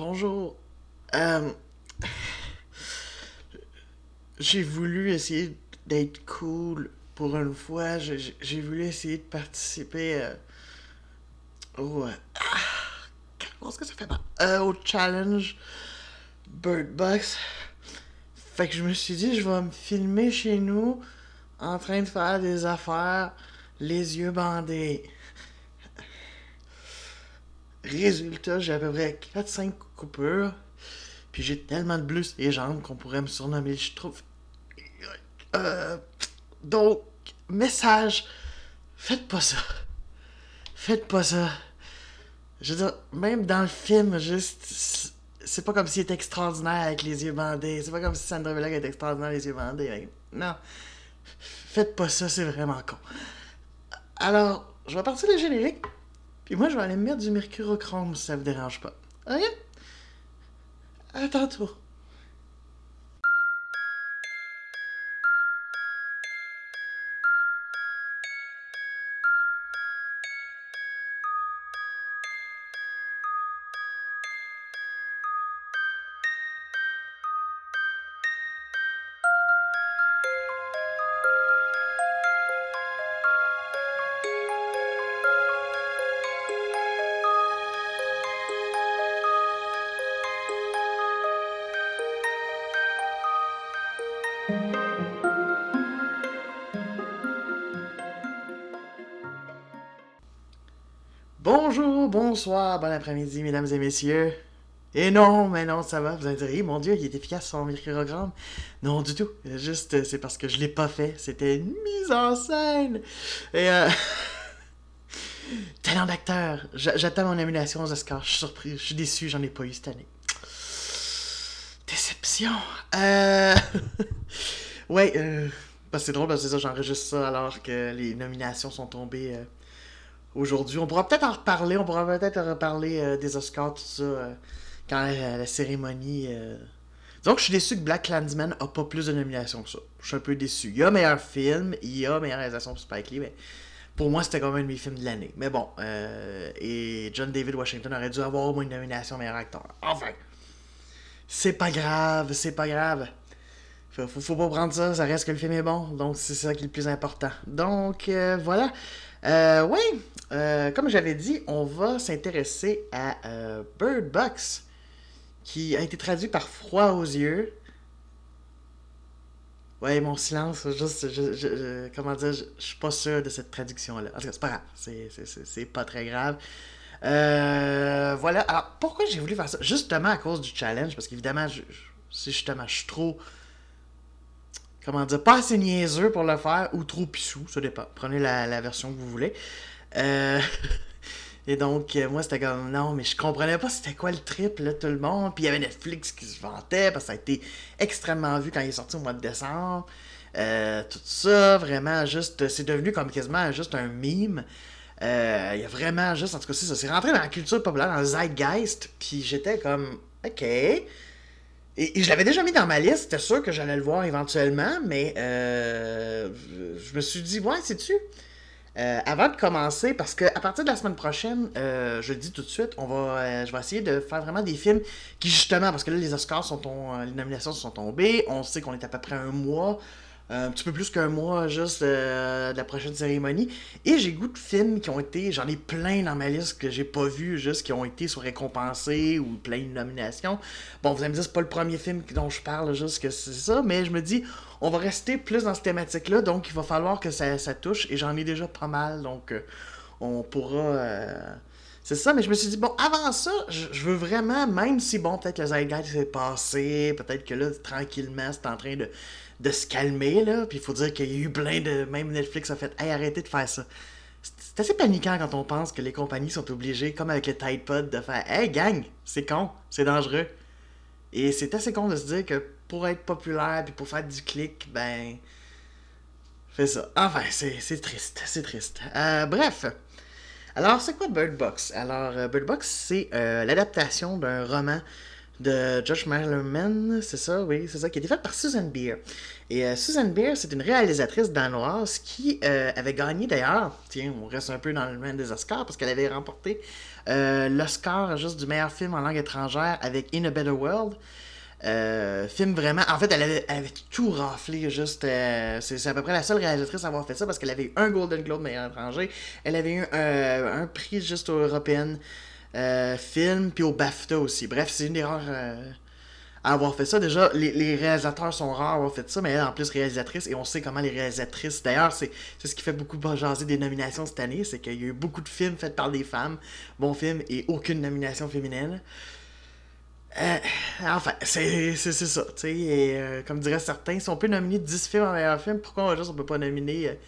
bonjour. Euh, j'ai voulu essayer d'être cool pour une fois. J'ai voulu essayer de participer euh, au. euh, ah, est-ce que ça fait au challenge Bird Box. Fait que je me suis dit, je vais me filmer chez nous en train de faire des affaires, les yeux bandés. Résultat, j'ai à peu près 4-5 coupures. Puis j'ai tellement de sur les jambes qu'on pourrait me surnommer, je trouve. Euh, donc, message, faites pas ça. Faites pas ça. Je veux dire, même dans le film, juste. C'est pas comme s'il était extraordinaire avec les yeux bandés. C'est pas comme si Sandra Bullock était extraordinaire les yeux bandés. Mec. Non. Faites pas ça, c'est vraiment con. Alors, je vais partir le générique. Puis moi, je vais aller me mettre du mercurochrome si ça vous dérange pas. Ok? À tantôt. Bonjour, bonsoir, bon après-midi, mesdames et messieurs. Et non, mais non, ça va. Vous allez dire, mon Dieu, il est efficace son microgramme. Non, du tout. Juste, euh, c'est parce que je l'ai pas fait. C'était une mise en scène. Et euh... Talent d'acteur. J'a- J'attends mon nomination aux Oscars. Je suis surpris. Je suis déçu, j'en ai pas eu cette année. Déception. Euh... ouais, euh... que c'est drôle, parce que ça, j'enregistre ça alors que les nominations sont tombées euh, aujourd'hui. On pourra peut-être en reparler, on pourra peut-être reparler euh, des Oscars, tout ça, euh, quand la, cérémonie. Que je suis déçu que Black Clansman a pas plus de nominations que ça. Je suis un peu déçu. Il y a meilleur film, il y a meilleure réalisation pour Spike Lee, mais pour moi, c'était quand même un de mes films de l'année. Mais bon, et John David Washington aurait dû avoir au moins une nomination meilleur acteur. Enfin, c'est pas grave, c'est pas grave. Faut, faut, pas prendre ça, ça reste que le film est bon, donc c'est ça qui est le plus important. Donc euh, voilà. Euh, oui, euh, comme j'avais dit, on va s'intéresser à Bird Box, qui a été traduit par Froid aux yeux. Ouais, mon silence, juste, je, comment dire, je, suis pas sûr de cette traduction-là. En tout cas, c'est pas grave, c'est pas très grave. Euh, voilà, alors pourquoi j'ai voulu faire ça? Justement à cause du challenge, parce qu'évidemment, je, je- c'est justement, je suis trop comment dire, pas assez niaiseux pour le faire ou trop pissou, ça dépend. Prenez la, version que vous voulez. Euh, et donc, euh, moi, c'était comme, non, mais je comprenais pas c'était quoi le trip, là, tout le monde. Puis il y avait Netflix qui se vantait parce que ça a été extrêmement vu quand il est sorti au mois de décembre. Tout ça, vraiment, juste, c'est devenu comme quasiment juste un Euh, Il y a vraiment juste, en tout cas, ça, c'est rentré dans la culture populaire, dans le zeitgeist. Puis j'étais comme, ok. Et, je l'avais déjà mis dans ma liste, c'était sûr que j'allais le voir éventuellement, mais euh, je me suis dit, ouais, c'est-tu? Euh, avant de commencer, parce que à partir de la semaine prochaine, euh, je le dis tout de suite, on va, je vais essayer de faire vraiment des films qui justement, parce que là les Oscars sont ton- les nominations sont tombées, on sait qu'on est à peu près un mois, un petit peu plus qu'un mois juste euh, de la prochaine cérémonie, et j'ai goût de films qui ont été, j'en ai plein dans ma liste que j'ai pas vu, juste qui ont été soit récompensés ou plein de nominations. Bon, vous allez me dire c'est pas le premier film dont je parle, juste que c'est ça, mais je me dis on va rester plus dans cette thématique-là, donc il va falloir que ça, touche, et j'en ai déjà pas mal, donc euh, on pourra... euh, C'est ça, mais je me suis dit, bon, avant ça, je, je veux vraiment, même si, bon, peut-être le Zeitgeist s'est passé, peut-être que là, tranquillement, c'est en train de, de se calmer, là, puis il faut dire qu'il y a eu plein de... Même Netflix a fait, hey, arrêtez de faire ça. C'est assez paniquant quand on pense que les compagnies sont obligées, comme avec le Tide Pod, de faire, hey, gang, c'est con, c'est dangereux. Et c'est assez con de se dire que pour être populaire puis pour faire du clic, ben. Fais ça. Enfin, c'est c'est triste, c'est triste. Euh, bref. Alors, c'est quoi Bird Box? Alors, euh, Bird Box, c'est euh, l'adaptation d'un roman de Josh Malerman, c'est ça, oui, c'est ça, qui a été faite par Susan Beer. Et euh, Susan Beer, c'est une réalisatrice danoise qui euh, avait gagné d'ailleurs, tiens, on reste un peu dans le domaine des Oscars, parce qu'elle avait remporté euh, l'Oscar juste du meilleur film en langue étrangère avec In a Better World. film vraiment. En fait, elle avait, tout raflé. Juste, c'est à peu près la seule réalisatrice à avoir fait ça parce qu'elle avait eu un Golden Globe meilleur étranger. Elle avait eu un, un prix juste européenne euh, film, puis au BAFTA aussi. Bref, c'est une erreur euh, à avoir fait ça. Déjà, les, réalisateurs sont rares à avoir fait ça, mais elle, en plus, réalisatrice, et on sait comment les réalisatrices. D'ailleurs, c'est ce qui fait beaucoup jaser des nominations cette année, c'est qu'il y a eu beaucoup de films faits par des femmes, bons films, et aucune nomination féminine. Euh, enfin, c'est ça, et comme diraient certains, si on peut nominer 10 films en meilleur film, pourquoi juste on peut pas nominer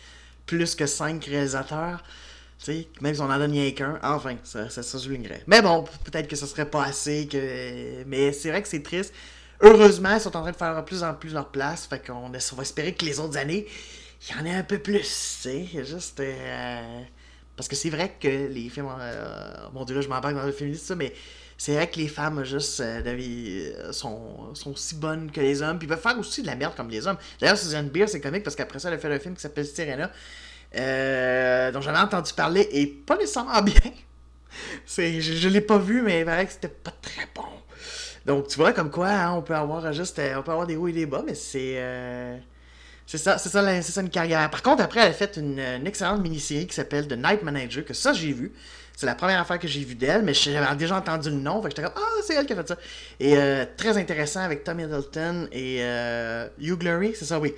plus que 5 réalisateurs? Même si on en donne rien qu'un, enfin, ça, ça, ça soulignerait. Mais bon, peut-être que ce serait pas assez, que... mais c'est vrai que c'est triste. Heureusement, ils sont en train de faire de plus en plus leur place, fait qu'on va espérer que les autres années, il y en ait un peu plus, juste... Euh, parce que c'est vrai que les films... Euh, mon dieu, là, je m'embarque dans le féministe, ça, mais c'est vrai que les femmes, juste, euh, sont, sont si bonnes que les hommes, puis peuvent faire aussi de la merde comme les hommes. D'ailleurs, Susan Beer, c'est comique, parce qu'après ça, elle a fait un film qui s'appelle Sirena, euh, dont j'avais entendu parler et pas nécessairement bien. C'est, je, l'ai pas vu, mais il paraît que c'était pas très bon. Donc tu vois comme quoi hein, on peut avoir juste euh, on peut avoir des hauts et des bas, mais c'est euh, c'est ça, c'est ça, c'est ça une carrière. Par contre, après, elle a fait une, excellente mini-série qui s'appelle The Night Manager, que ça j'ai vu. C'est la première affaire que j'ai vue d'elle, mais j'avais déjà entendu le nom, fait que j'étais comme Ah, c'est elle qui a fait ça. Et très intéressant avec Tom Hiddleston et Hugh Glory, c'est ça, oui.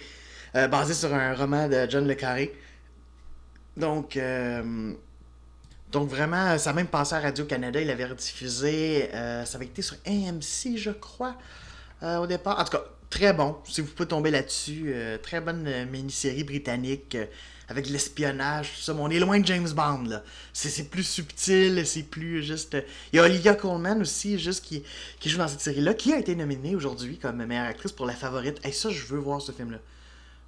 basé sur un roman de John Le Carré. Donc, euh, donc vraiment, ça a même passé à Radio-Canada. Il avait rediffusé. Euh, ça avait été sur AMC, je crois, euh, au départ. En tout cas, très bon. Si vous pouvez tomber là-dessus. très bonne mini-série britannique avec l'espionnage, tout ça. Mais on est loin de James Bond, là. C'est plus subtil, c'est plus juste... Il y a Olivia Colman aussi, juste, qui, qui joue dans cette série-là, qui a été nominée aujourd'hui comme meilleure actrice pour La Favorite. Et ça, je veux voir ce film-là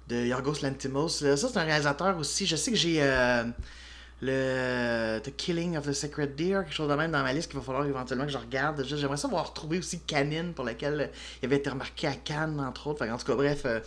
de Yorgos Lantimos. Ça, c'est un réalisateur aussi. Je sais que j'ai euh, le The Killing of the Sacred Deer, quelque chose de même dans ma liste qu'il va falloir éventuellement que je regarde. J'aimerais ça voir retrouver aussi Canine, pour laquelle il avait été remarqué à Cannes, entre autres. en tout cas, bref. Euh,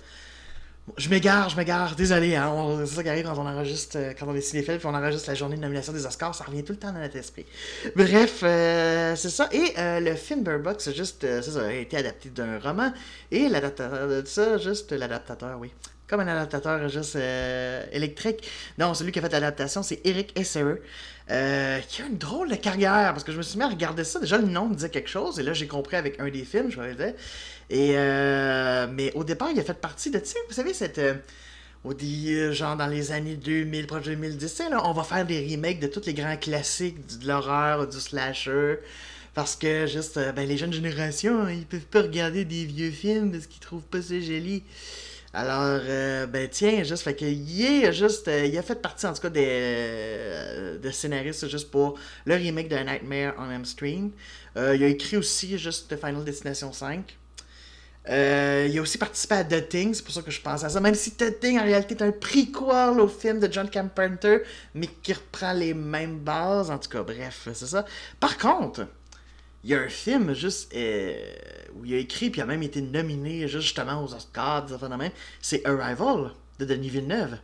je m'égare, je m'égare, désolé, hein, c'est ça qui arrive quand on enregistre, euh, quand on est cinéphile, puis on enregistre la journée de nomination des Oscars, ça revient tout le temps dans notre esprit. Bref, c'est ça. Et le film Bird Box, juste, ça, a été adapté d'un roman, et l'adaptateur de ça, juste l'adaptateur, oui, comme un adaptateur juste euh, électrique. Non, celui qui a fait l'adaptation, c'est Eric Esserer. Euh, qui a une drôle de carrière, parce que je me suis mis à regarder ça. Déjà, le nom me disait quelque chose, et là, j'ai compris avec un des films, je vais dire. Et, euh, mais au départ, il a fait partie de, tu sais, vous savez, cette. au genre dans les années 2000, proche 2010, là, on va faire des remakes de tous les grands classiques de l'horreur, du slasher. Parce que, juste, ben, les jeunes générations, ils peuvent pas regarder des vieux films parce qu'ils trouvent pas ça joli. Alors, euh, ben tiens, juste, fait que il juste, euh, a fait partie en tout cas des, euh, scénaristes juste pour le remake de Nightmare on M Stream. il a écrit aussi juste Final Destination 5. il a aussi participé à The Thing, c'est pour ça que je pense à ça. Même si The Thing en réalité est un prequel au film de John Carpenter, mais qui reprend les mêmes bases. En tout cas, bref, c'est ça. Par contre, il y a un film juste euh, où il a écrit puis il a même été nominé justement aux Oscars, c'est Arrival de Denis Villeneuve.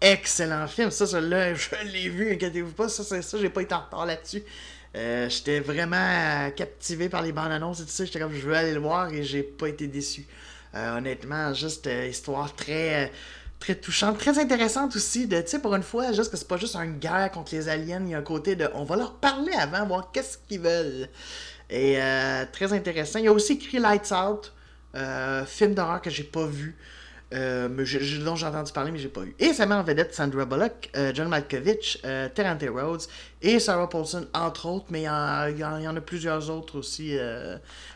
Excellent film, ça, ça là, je l'ai vu, inquiétez-vous pas, ça, ça, ça j'ai pas été en retard là-dessus. Euh, j'étais vraiment captivé par les bandes annonces et tout ça, j'étais comme je veux aller le voir et j'ai pas été déçu. Euh, honnêtement, juste histoire très très touchante, très intéressante aussi de, tu sais, pour une fois, juste que c'est pas juste une guerre contre les aliens, il y a un côté de, on va leur parler avant, voir qu'est-ce qu'ils veulent. Et euh, très intéressant. Il a aussi écrit Lights Out, euh, film d'horreur que j'ai pas vu. Euh, dont j'ai entendu parler, mais j'ai pas vu. Et ça met en vedette Sandra Bullock, John Malkovich, Terrence Rhodes et Sarah Paulson, entre autres, mais il y, en a plusieurs autres aussi,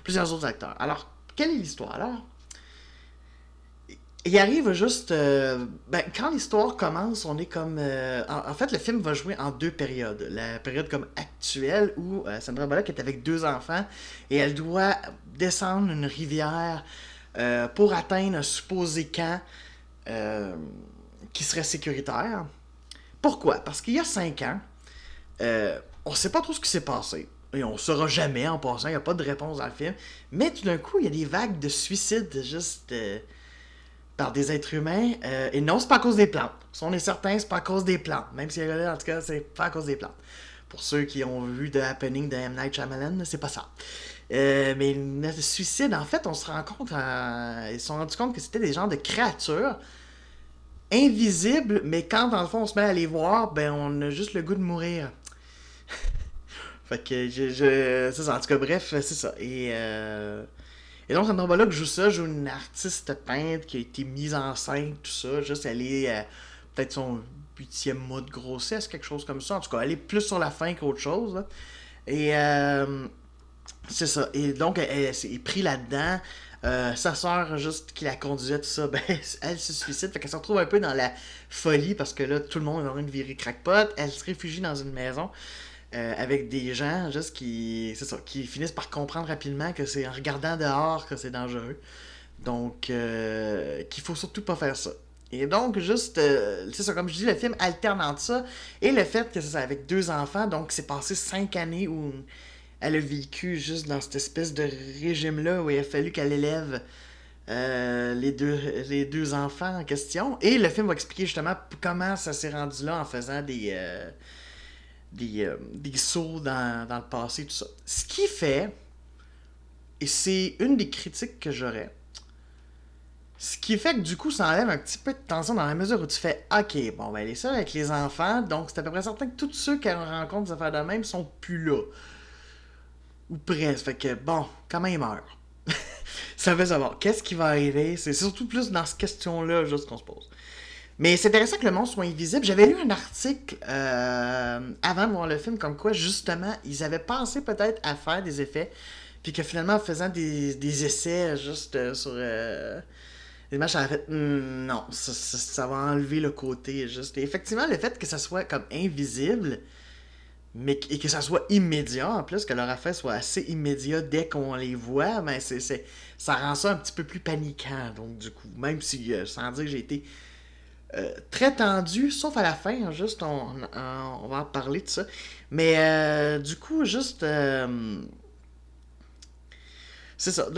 plusieurs autres acteurs. Alors, quelle est l'histoire? Alors il arrive juste. Euh, ben, quand l'histoire commence, on est comme. Euh, en, fait, le film va jouer en deux périodes. La période comme actuelle où euh, Sandra Bullock est avec deux enfants et elle doit descendre une rivière pour atteindre un supposé camp qui serait sécuritaire. Pourquoi? Parce qu'il y a cinq ans, on ne sait pas trop ce qui s'est passé. Et on saura jamais en passant, il n'y a pas de réponse dans le film. Mais tout d'un coup, il y a des vagues de suicides juste euh, par des êtres humains. Euh, et non, c'est pas à cause des plantes. Si on est certain, c'est pas à cause des plantes. Même si en tout cas, c'est pas à cause des plantes. Pour ceux qui ont vu The Happening de M. Night Shyamalan, c'est pas ça. Euh, mais le suicide, en fait, on se rend compte, ils se sont rendus compte que c'était des genres de créatures invisibles, mais quand dans le fond on se met à les voir, ben on a juste le goût de mourir. fait que je, je c'est ça, en tout cas, bref, c'est ça. Et, euh, et donc, Sandra Bullock joue ça, joue une artiste peintre qui a été mise en scène, tout ça, juste elle est euh, peut-être son huitième mois de grossesse, quelque chose comme ça. En tout cas, elle est plus sur la fin qu'autre chose. Et euh, c'est ça. Et donc, elle, s'est pris là-dedans. Euh, sa soeur, juste qui la conduisait, tout ça, ben, elle se suicide. Fait qu'elle se retrouve un peu dans la folie parce que là, tout le monde est en train de virer crackpot. Elle se réfugie dans une maison euh, avec des gens, juste qui, ça, qui finissent par comprendre rapidement que c'est en regardant dehors que c'est dangereux. Donc, euh, qu'il faut surtout pas faire ça. Et donc, juste, c'est ça, comme je dis, le film alterne entre ça et le fait que c'est avec deux enfants, donc c'est passé cinq années où elle a vécu juste dans cette espèce de régime-là où il a fallu qu'elle élève euh, les, deux, les deux enfants en question. Et le film va expliquer justement comment ça s'est rendu là en faisant des, euh, des, euh, des, sauts dans, dans, le passé, tout ça. Ce qui fait, et c'est une des critiques que j'aurais, ce qui fait que du coup, ça enlève un petit peu de tension dans la mesure où tu fais OK, bon, ben, elle est seule avec les enfants, donc c'est à peu près certain que tous ceux qu'elle rencontre des affaires de même sont plus là. Ou presque. Fait que, bon, comment il meurt? ça veut savoir qu'est-ce qui va arriver? C'est surtout plus dans cette question-là, juste qu'on se pose. Mais c'est intéressant que le monstre soit invisible. J'avais lu un article euh, avant de voir le film, comme quoi, justement, ils avaient pensé peut-être à faire des effets, puis que finalement, en faisant des, des essais juste euh, sur les matchs, a fait non, ça, ça, va enlever le côté juste. Et effectivement, le fait que ça soit comme invisible, mais et que ça soit immédiat en plus, que leur affaire soit assez immédiat dès qu'on les voit, ben c'est, ça rend ça un petit peu plus paniquant. Donc, du coup, même si, euh, sans dire que j'ai été euh, très tendu, sauf à la fin, hein, juste, on, va en parler de ça. Mais, euh, du coup, juste. c'est ça.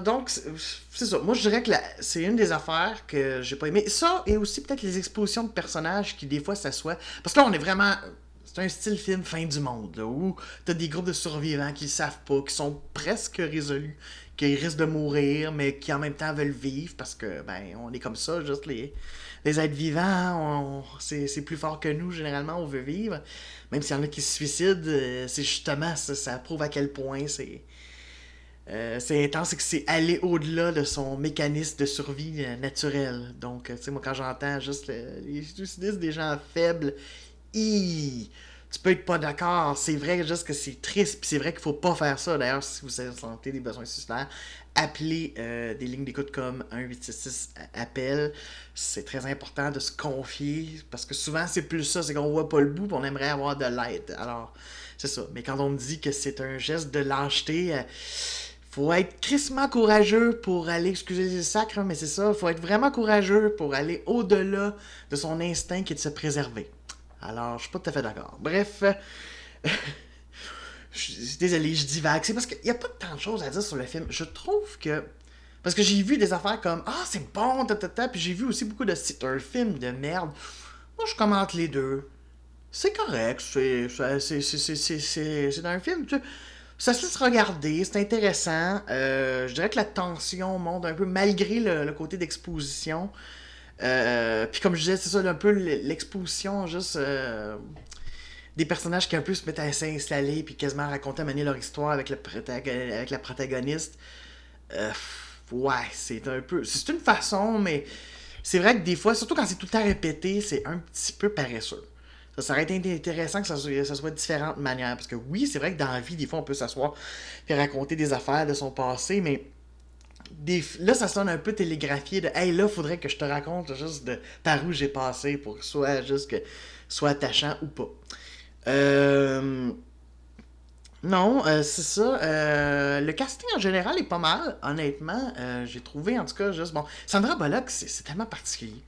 donc, c'est ça. Moi, je dirais que c'est une des affaires que j'ai pas aimé. Ça, et aussi peut-être les expositions de personnages qui, des fois, s'assoient. Parce que là, on est vraiment c'est un style film fin du monde, là, où t'as des groupes de survivants qui savent pas, qui sont presque résolus, qui risquent de mourir, mais qui en même temps veulent vivre parce que, ben, on est comme ça, juste les, les êtres vivants, c'est plus fort que nous, généralement, on veut vivre. Même s'il y en a qui se suicident, euh, c'est justement ça, ça prouve à quel point c'est. Euh, c'est intense, c'est que c'est aller au-delà de son mécanisme de survie euh, naturel. Donc, tu sais, moi, quand j'entends juste les suicidistes des gens faibles tu peux être pas d'accord. C'est vrai juste que c'est triste, puis c'est vrai qu'il faut pas faire ça. D'ailleurs, si vous sentez des besoins suicidaires, appelez euh, des lignes d'écoute comme 1866 appel. C'est très important de se confier parce que souvent c'est plus ça, c'est qu'on voit pas le bout, on aimerait avoir de l'aide. Alors, c'est ça. Mais quand on me dit que c'est un geste de lâcheté, euh, faut être crissement courageux pour aller, excusez les sacres, mais c'est ça, faut être vraiment courageux pour aller au-delà de son instinct qui est de se préserver. Alors, je suis pas tout à fait d'accord. Bref, je suis désolé, je divague. C'est parce qu'il n'y a pas tant de choses à dire sur le film. Je trouve que. Parce que j'ai vu des affaires comme Ah, c'est bon, ta, ta, puis j'ai vu aussi beaucoup de. C'est un film de merde. Moi, je commente les deux. C'est correct, c'est un film, tu ça se laisse regarder, c'est intéressant. Euh, je dirais que la tension monte un peu malgré le côté d'exposition. Euh, puis comme je disais, c'est ça un peu l'exposition juste euh, des personnages qui un peu se mettent à s'installer puis quasiment raconter, mener leur histoire avec, le la protagoniste. Euh, ouais, c'est un peu. C'est une façon, mais c'est vrai que des fois, surtout quand c'est tout temps répété, c'est un petit peu paresseux. Ça, ça aurait été intéressant que ça soit, ça soit de différentes manières. Parce que oui, c'est vrai que dans la vie, des fois, on peut s'asseoir et raconter des affaires de son passé, mais là, ça sonne un peu télégraphié de Hey, là, faudrait que je te raconte juste de par où j'ai passé pour que soit juste que soit attachant ou pas. Euh, non, euh, c'est ça. Euh, le casting en général est pas mal, honnêtement. j'ai trouvé en tout cas juste bon. Sandra Bullock, c'est tellement particulier.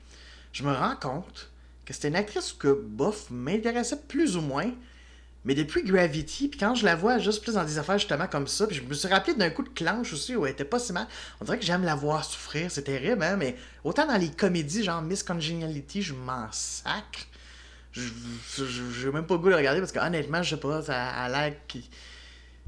Je me rends compte que c'était une actrice que bof m'intéressait plus ou moins. Mais depuis Gravity, puis quand je la vois juste plus dans des affaires justement comme ça, puis je me suis rappelé d'un coup de clenche aussi où elle était pas si mal. On dirait que j'aime la voir souffrir, c'est terrible, hein, mais autant dans les comédies, genre Miss Congeniality, je m'en sacre. J'ai même pas le goût de regarder parce que honnêtement, je sais pas, ça a l'air qui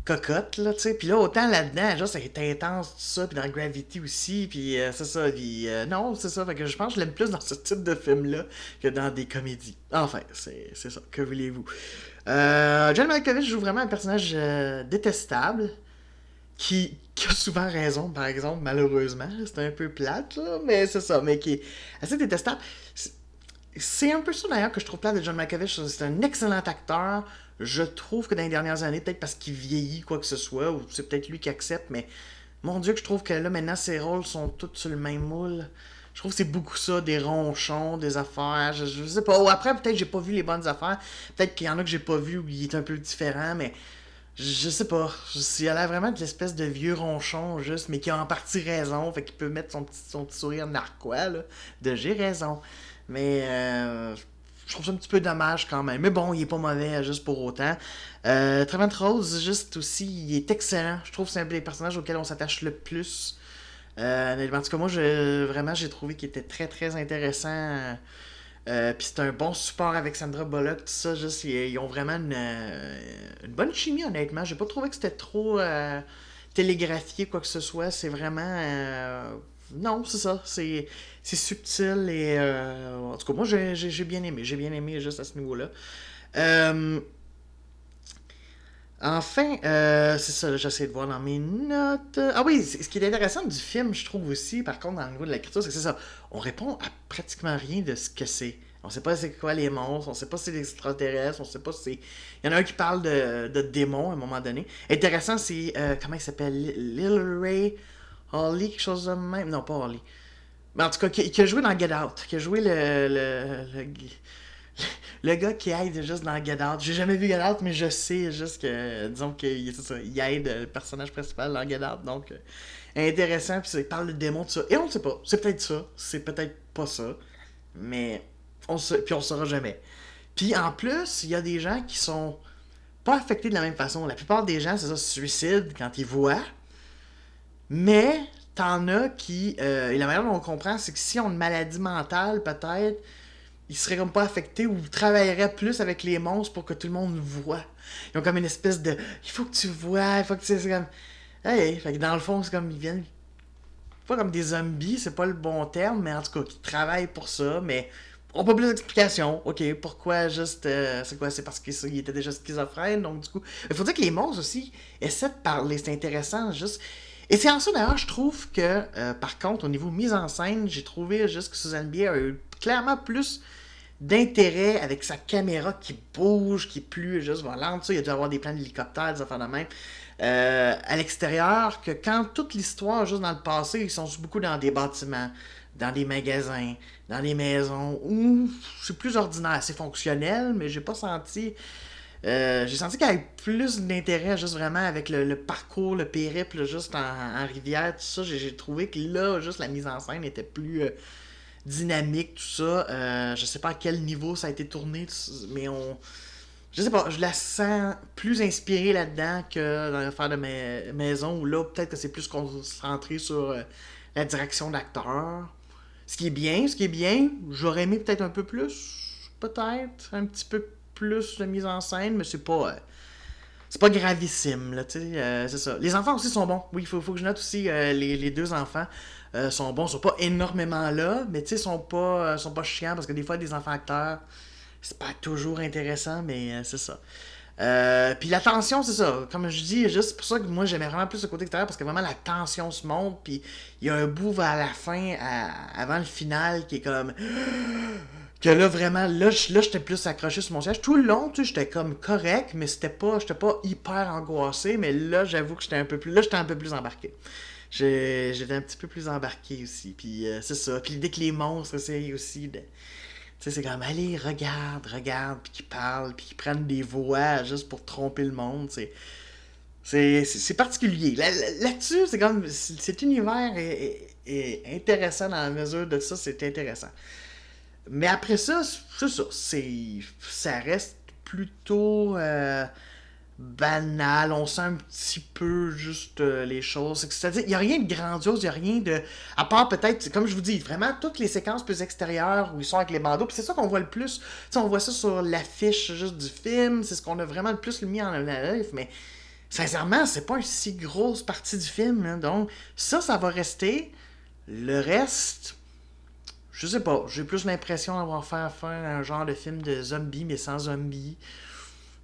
cocotte, là, tu sais. Puis là, autant là-dedans, genre, c'est intense, tout ça, puis dans Gravity aussi, puis euh, c'est ça, puis euh, non, c'est ça, fait que je pense que je l'aime plus dans ce type de film-là que dans des comédies. Enfin, c'est ça, que voulez-vous? Euh, John Malkovich joue vraiment un personnage euh, détestable, qui, a souvent raison, par exemple, malheureusement, c'est un peu plate, mais c'est ça, mais qui est assez détestable. C'est un peu ça d'ailleurs que je trouve plate de John Malkovich, c'est un excellent acteur, je trouve que dans les dernières années, peut-être parce qu'il vieillit, quoi que ce soit, ou c'est peut-être lui qui accepte, mais mon Dieu, que je trouve que là, maintenant, ses rôles sont tous sur le même moule. Je trouve que c'est beaucoup ça, des ronchons, des affaires. Je, sais pas. Ou après, peut-être que j'ai pas vu les bonnes affaires. Peut-être qu'il y en a que j'ai pas vu où il est un peu différent, mais je sais pas. Il a l'air vraiment de l'espèce de vieux ronchon, juste, mais qui a en partie raison. Fait qu'il peut mettre son petit, son petit sourire narquois, là, de j'ai raison. Mais euh, je trouve ça un petit peu dommage quand même. Mais bon, il est pas mauvais juste pour autant. Euh, Rose, juste aussi, il est excellent. Je trouve que c'est un des personnages auxquels on s'attache le plus. Euh, en tout cas, moi, je, vraiment, j'ai trouvé qu'il était très, très intéressant. Euh, puis c'est un bon support avec Sandra Bullock, tout ça. Juste, ils, ont vraiment une, euh, une, bonne chimie, honnêtement. J'ai pas trouvé que c'était trop euh, télégraphié, quoi que ce soit. C'est vraiment. non, c'est ça. C'est subtil et euh, en tout cas moi j'ai bien aimé j'ai bien aimé juste à ce niveau là euh, enfin euh, c'est ça j'essaie de voir dans mes notes ah oui ce qui est intéressant du film je trouve aussi par contre dans le niveau de l'écriture c'est que c'est ça on répond à pratiquement rien de ce que c'est on sait pas c'est quoi les monstres, on sait pas si c'est des extraterrestres, on sait pas si c'est. Il y en a un qui parle de, démons à un moment donné. Intéressant, c'est. comment il s'appelle? Lil Ray Holly, quelque chose de même? Non, pas Holly. Mais en tout cas, qui, a joué dans Get Out. Qui a joué le, gars qui aide juste dans Get Out. J'ai jamais vu Get mais je sais juste que, disons qu'il aide le personnage principal dans Get Out. Donc, euh, intéressant. Puis il parle de démons, tout ça. Et on ne sait pas. C'est peut-être ça. C'est peut-être pas ça. Mais, on se, puis on saura jamais. Puis en plus, il y a des gens qui sont pas affectés de la même façon. La plupart des gens, c'est ça, se suicident quand ils voient. Mais t'en as qui. Euh, et la manière dont on comprend, c'est que si on a une maladie mentale, peut-être, ils seraient comme pas affectés ou travailleraient plus avec les monstres pour que tout le monde voit. Ils ont comme une espèce de. Il faut que tu vois, il faut que tu. C'est comme. Hey, dans le fond, c'est comme ils viennent. Pas comme des zombies, c'est pas le bon terme, mais en tout cas, qui travaillent pour ça, mais. On pas plus d'explications. Ok, pourquoi juste. Euh, c'est quoi C'est parce qu'il était déjà schizophrène, donc du coup. Il faut dire que les monstres aussi essaient de parler. C'est intéressant, juste et c'est en ça d'ailleurs, je trouve que, euh, par contre, au niveau mise en scène, j'ai trouvé juste que Suzanne Bier a eu clairement plus d'intérêt avec sa caméra qui bouge, qui est plus juste volante. Il y a dû avoir des plans d'hélicoptère, des affaires de même. Euh, à l'extérieur, que quand toute l'histoire, juste dans le passé, ils sont beaucoup dans des bâtiments, dans des magasins, dans des maisons, où c'est plus ordinaire. C'est fonctionnel, mais j'ai pas senti euh, j'ai senti qu'il y avait plus d'intérêt juste vraiment avec le, parcours, le périple juste en, rivière, tout ça. J'ai trouvé que là, juste la mise en scène était plus euh, dynamique, tout ça. Euh, je sais pas à quel niveau ça a été tourné, mais on. Je sais pas, je la sens plus inspirée là-dedans que dans l'affaire de mes maison où là, peut-être que c'est plus concentré sur la direction d'acteur. Ce qui est bien, ce qui est bien, j'aurais aimé peut-être un peu plus, peut-être, un petit peu plus de mise en scène, mais c'est pas. Euh, c'est pas gravissime, là, tu sais. Euh, c'est ça. Les enfants aussi sont bons. Oui, il faut, faut, que je note aussi, euh, les, les, deux enfants sont bons. Ils sont pas énormément là, mais tu sais, sont pas, sont pas chiants parce que des fois, des enfants acteurs, c'est pas toujours intéressant, mais c'est ça. puis la tension, c'est ça. Comme je dis, juste pour ça que moi j'aimais vraiment plus le côté extérieur parce que vraiment la tension se monte. Puis il y a un bout vers la fin, avant le final, qui est comme que là, vraiment, là, j'étais plus accroché sur mon siège. Tout le long, tu sais, j'étais comme correct, mais c'était pas, j'étais pas hyper angoissé. Mais là, j'avoue que j'étais un peu plus, là, j'étais un peu plus embarqué. J'étais un petit peu plus embarqué aussi. Puis euh, c'est ça. Puis dès que les monstres essayent aussi de. Tu sais, c'est comme, allez, regarde, regarde, puis qu'ils parlent, puis qu'ils prennent des voix juste pour tromper le monde. C'est. C'est particulier. Là-dessus, c'est comme. Cet univers est, intéressant dans la mesure de ça, c'est intéressant. Mais après ça, c'est ça. Ça reste plutôt euh, banal. On sent un petit peu juste euh, les choses. C'est-à-dire, il n'y a rien de grandiose, il n'y a rien de. À part peut-être, comme je vous dis, vraiment toutes les séquences plus extérieures où ils sont avec les bandeaux. Puis c'est ça qu'on voit le plus. on voit ça sur l'affiche juste du film. C'est ce qu'on a vraiment le plus mis en live. Mais sincèrement, c'est pas une si grosse partie du film. Hein. Donc, ça, ça va rester. Le reste. Je sais pas, j'ai plus l'impression d'avoir fait affaire un genre de film de zombies, mais sans zombies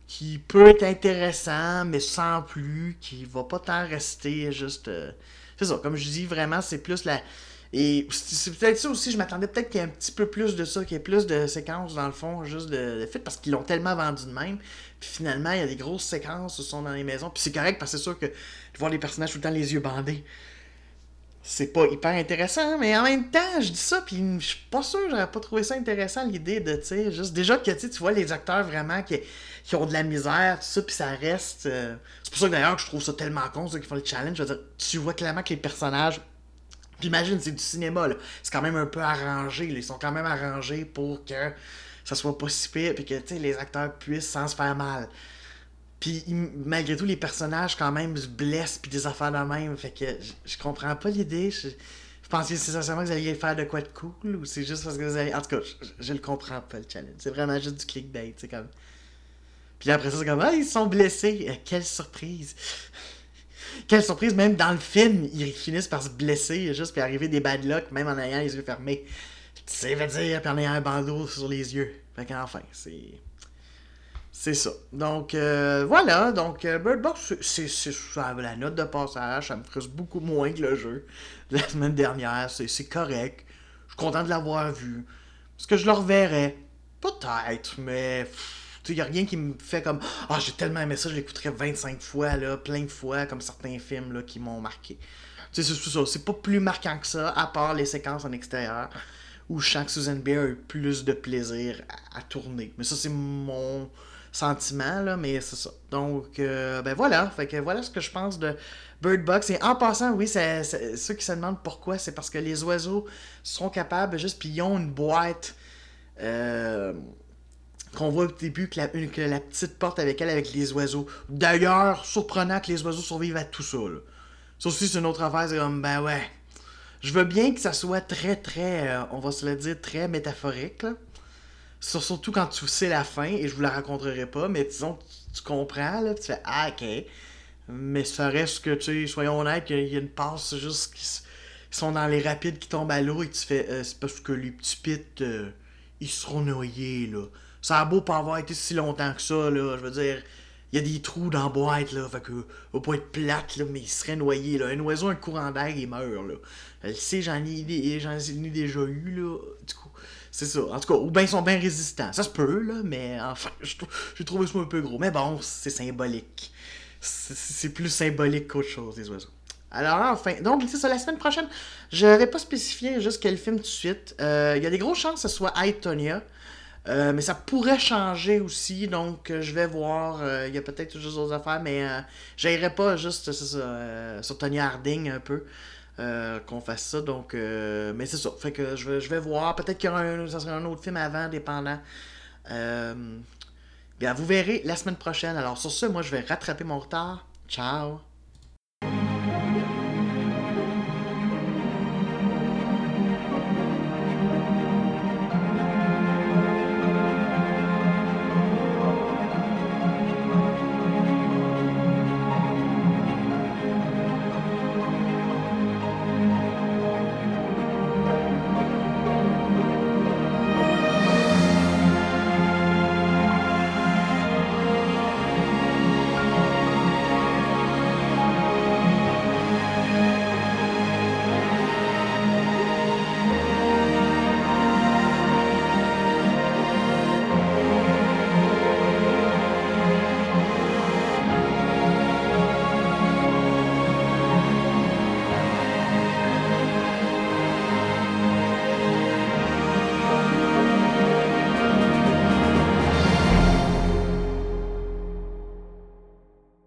qui peut être intéressant, mais sans plus, qui va pas tant rester juste. Euh, c'est ça, comme je dis, vraiment, c'est plus la. Et c'est peut-être ça aussi, je m'attendais peut-être qu'il y ait un petit peu plus de ça, qu'il y ait plus de séquences dans le fond, juste de, de parce qu'ils l'ont tellement vendu de même. Puis finalement, il y a des grosses séquences qui sont dans les maisons. Puis c'est correct parce que c'est sûr que de voir les personnages tout le temps les yeux bandés, c'est pas hyper intéressant, mais en même temps, je dis ça, puis je suis pas sûr, j'aurais pas trouvé ça intéressant l'idée de, tu sais, juste déjà que tu vois les acteurs vraiment qui, qui ont de la misère, tout ça, puis ça reste. Euh, c'est pour ça que d'ailleurs que je trouve ça tellement con, ceux qui font le challenge. Je veux dire, tu vois clairement que les personnages. Puis imagine, c'est du cinéma, là. C'est quand même un peu arrangé, Ils sont quand même arrangés pour que ça soit pas si pire, puis que, tu sais, les acteurs puissent sans se faire mal. Puis malgré tout, les personnages quand même se blessent puis des affaires de même. Fait que je, comprends pas l'idée. Je, je pensais c'est sincèrement que vous alliez faire de quoi de cool ou c'est juste parce que vous allez. En tout cas, je, le comprends pas le challenge. C'est vraiment juste du clickbait. C'est comme. Puis après ça, c'est comme Ah, ils sont blessés. Euh, quelle surprise! quelle surprise, même dans le film, ils finissent par se blesser juste puis arriver des bad luck, même en ayant les yeux fermés. Ça veut dire, puis en ayant un bandeau sur les yeux. Fait qu'enfin, c'est. C'est ça. Donc, euh, voilà. Donc, euh, Bird Box, c'est la note de passage. Ça me frustre beaucoup moins que le jeu de la semaine dernière. C'est correct. Je suis content de l'avoir vu. Est-ce que je le reverrai? Peut-être, mais il n'y a rien qui me fait comme Ah, j'ai tellement aimé ça, je l'écouterai 25 fois, là, plein de fois, comme certains films là, qui m'ont marqué. C'est ça. C'est pas plus marquant que ça, à part les séquences en extérieur, où je sens que Susan Bear a eu plus de plaisir à tourner. Mais ça, c'est mon sentiment, là, mais c'est ça. Donc, euh, ben voilà. Fait que voilà ce que je pense de Bird Box. Et en passant, oui, ceux qui se demandent pourquoi, c'est parce que les oiseaux sont capables, juste, puis ils ont une boîte euh, qu'on voit au début, que la, que la, petite porte avec elle, avec les oiseaux. D'ailleurs, surprenant que les oiseaux survivent à tout ça. Là. Ça aussi, c'est une autre affaire. C'est comme, ben ouais. Je veux bien que ça soit très, très, euh, on va se le dire, très métaphorique. Là surtout quand tu sais la fin, et je vous la raconterai pas, mais disons, tu, comprends, là, tu fais Ah, ok. Mais ça reste que, tu sais, soyons honnêtes, il y a une passe juste qui sont dans les rapides qui tombent à l'eau et tu fais euh, C'est parce que les petits pits, euh, ils seront noyés, là. Ça a beau pas avoir été si longtemps que ça, là. Je veux dire, il y a des trous dans la boîte, là. Fait que, va pas être plate, là, mais il serait noyé, là. Un oiseau, un courant d'air, il meurt, là. Elle sait, j'en ai, j'en ai déjà eu, là. Du coup, c'est ça. En tout cas, ou bien ils sont bien résistants. Ça se peut, là, mais enfin, j'ai trouvé ça un peu gros. Mais bon, c'est symbolique. C'est plus symbolique qu'autre chose, les oiseaux. Alors, enfin, donc, c'est ça, la semaine prochaine, je n'avais pas spécifié juste quel film tout de suite. Euh, il y a des grosses chances que ce soit Aitonia. Euh, mais ça pourrait changer aussi, donc euh, je vais voir. Il y a peut-être juste d'autres affaires, mais j'irai pas juste sur Tonya Harding un peu. Euh, qu'on fasse ça. Donc, euh, mais c'est ça. Fait que je vais, je vais voir. Peut-être qu'il y aura un, ça sera un autre film avant, dépendant. Euh, bien, vous verrez la semaine prochaine. Alors, sur ce, moi, je vais rattraper mon retard. Ciao!